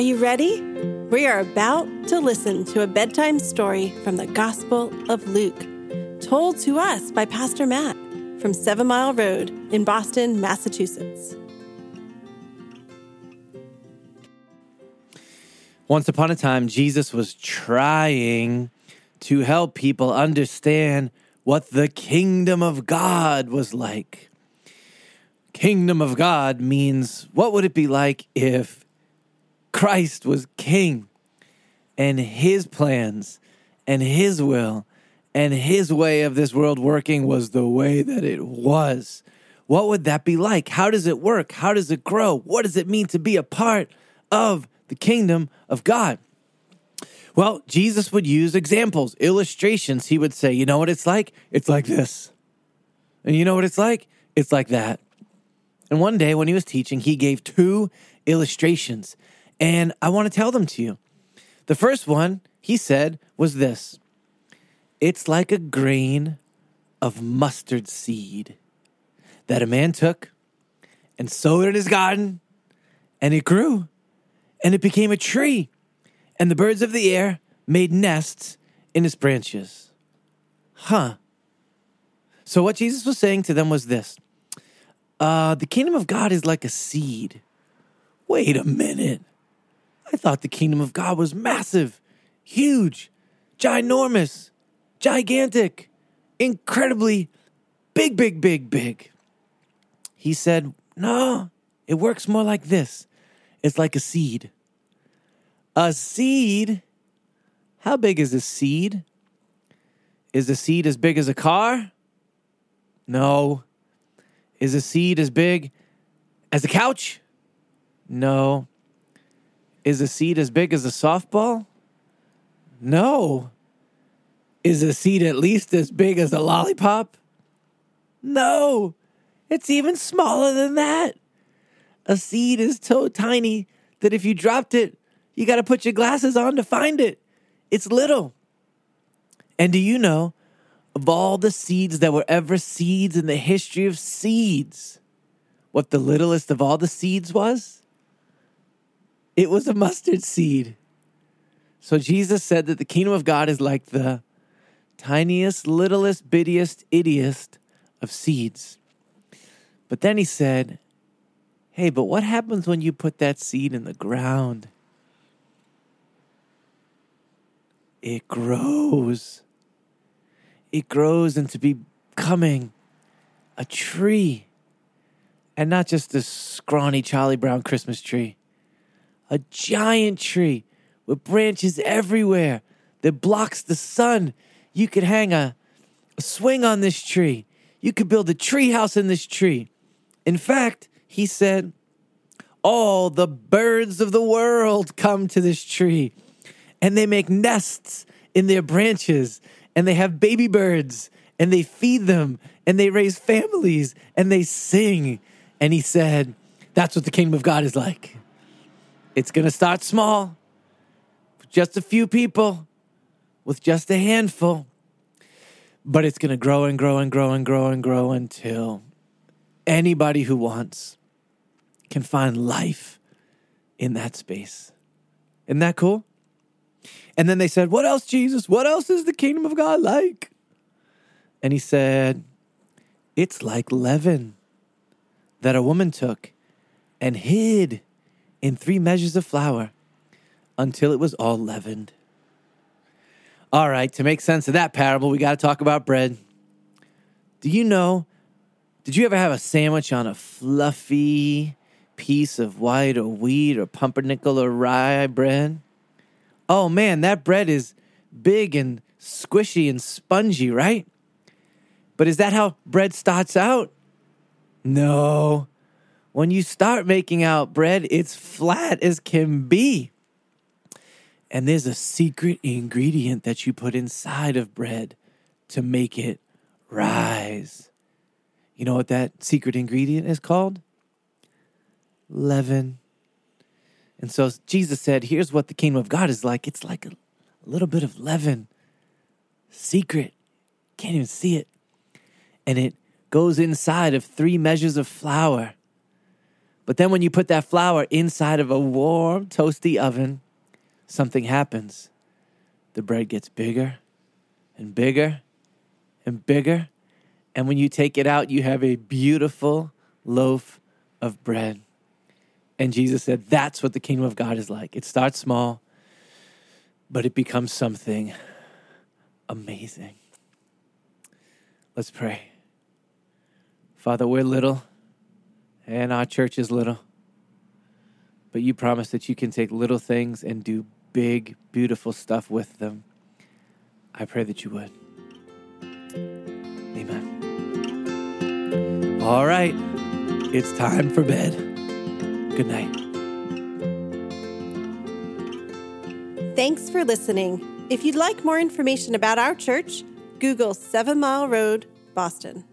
Are you ready? We are about to listen to a bedtime story from the Gospel of Luke, told to us by Pastor Matt from Seven Mile Road in Boston, Massachusetts. Once upon a time, Jesus was trying to help people understand what the kingdom of God was like. Kingdom of God means what would it be like if Christ was king and his plans and his will and his way of this world working was the way that it was? What would that be like? How does it work? How does it grow? What does it mean to be a part of the kingdom of God? Well, Jesus would use examples, illustrations. He would say, You know what it's like? It's like this. And you know what it's like? It's like that. And one day when he was teaching, he gave two illustrations. And I want to tell them to you. The first one, he said, was this It's like a grain of mustard seed that a man took and sowed in his garden, and it grew, and it became a tree, and the birds of the air made nests in its branches. Huh. So, what Jesus was saying to them was this uh, The kingdom of God is like a seed. Wait a minute. I thought the kingdom of God was massive, huge, ginormous, gigantic, incredibly big, big, big, big. He said, No, it works more like this it's like a seed. A seed? How big is a seed? Is a seed as big as a car? No. Is a seed as big as a couch? No. Is a seed as big as a softball? No. Is a seed at least as big as a lollipop? No. It's even smaller than that. A seed is so tiny that if you dropped it, you got to put your glasses on to find it. It's little. And do you know, of all the seeds that were ever seeds in the history of seeds, what the littlest of all the seeds was? It was a mustard seed. So Jesus said that the kingdom of God is like the tiniest, littlest, bittiest, ittiest of seeds. But then he said, Hey, but what happens when you put that seed in the ground? It grows. It grows into becoming a tree. And not just a scrawny Charlie Brown Christmas tree, a giant tree with branches everywhere that blocks the sun. You could hang a, a swing on this tree. You could build a tree house in this tree. In fact, he said, All the birds of the world come to this tree and they make nests in their branches and they have baby birds and they feed them and they raise families and they sing. And he said, That's what the kingdom of God is like. It's going to start small, just a few people, with just a handful, but it's going to grow and grow and grow and grow and grow until anybody who wants can find life in that space. Isn't that cool? And then they said, What else, Jesus? What else is the kingdom of God like? And he said, It's like leaven that a woman took and hid in three measures of flour until it was all leavened. All right, to make sense of that parable, we got to talk about bread. Do you know? Did you ever have a sandwich on a fluffy piece of white or wheat or pumpernickel or rye bread? Oh man, that bread is big and squishy and spongy, right? But is that how bread starts out? No. When you start making out bread, it's flat as can be. And there's a secret ingredient that you put inside of bread to make it rise. You know what that secret ingredient is called? Leaven. And so Jesus said, Here's what the kingdom of God is like it's like a, little bit of leaven, secret. Can't even see it. And it goes inside of three measures of flour But then when you put that flour inside of a warm, toasty oven, something happens. The bread gets bigger and bigger and bigger. And when you take it out, you have a beautiful loaf of bread. And Jesus said, That's what the kingdom of God is like. It starts small, but it becomes something amazing. Let's pray. Father, we're little, and our church is little, but you promise that you can take little things and do big, beautiful stuff with them. I pray that you would. Amen. All right, it's time for bed. Good night. Thanks for listening. If you'd like more information about our church, Google Seven Mile Road, Boston.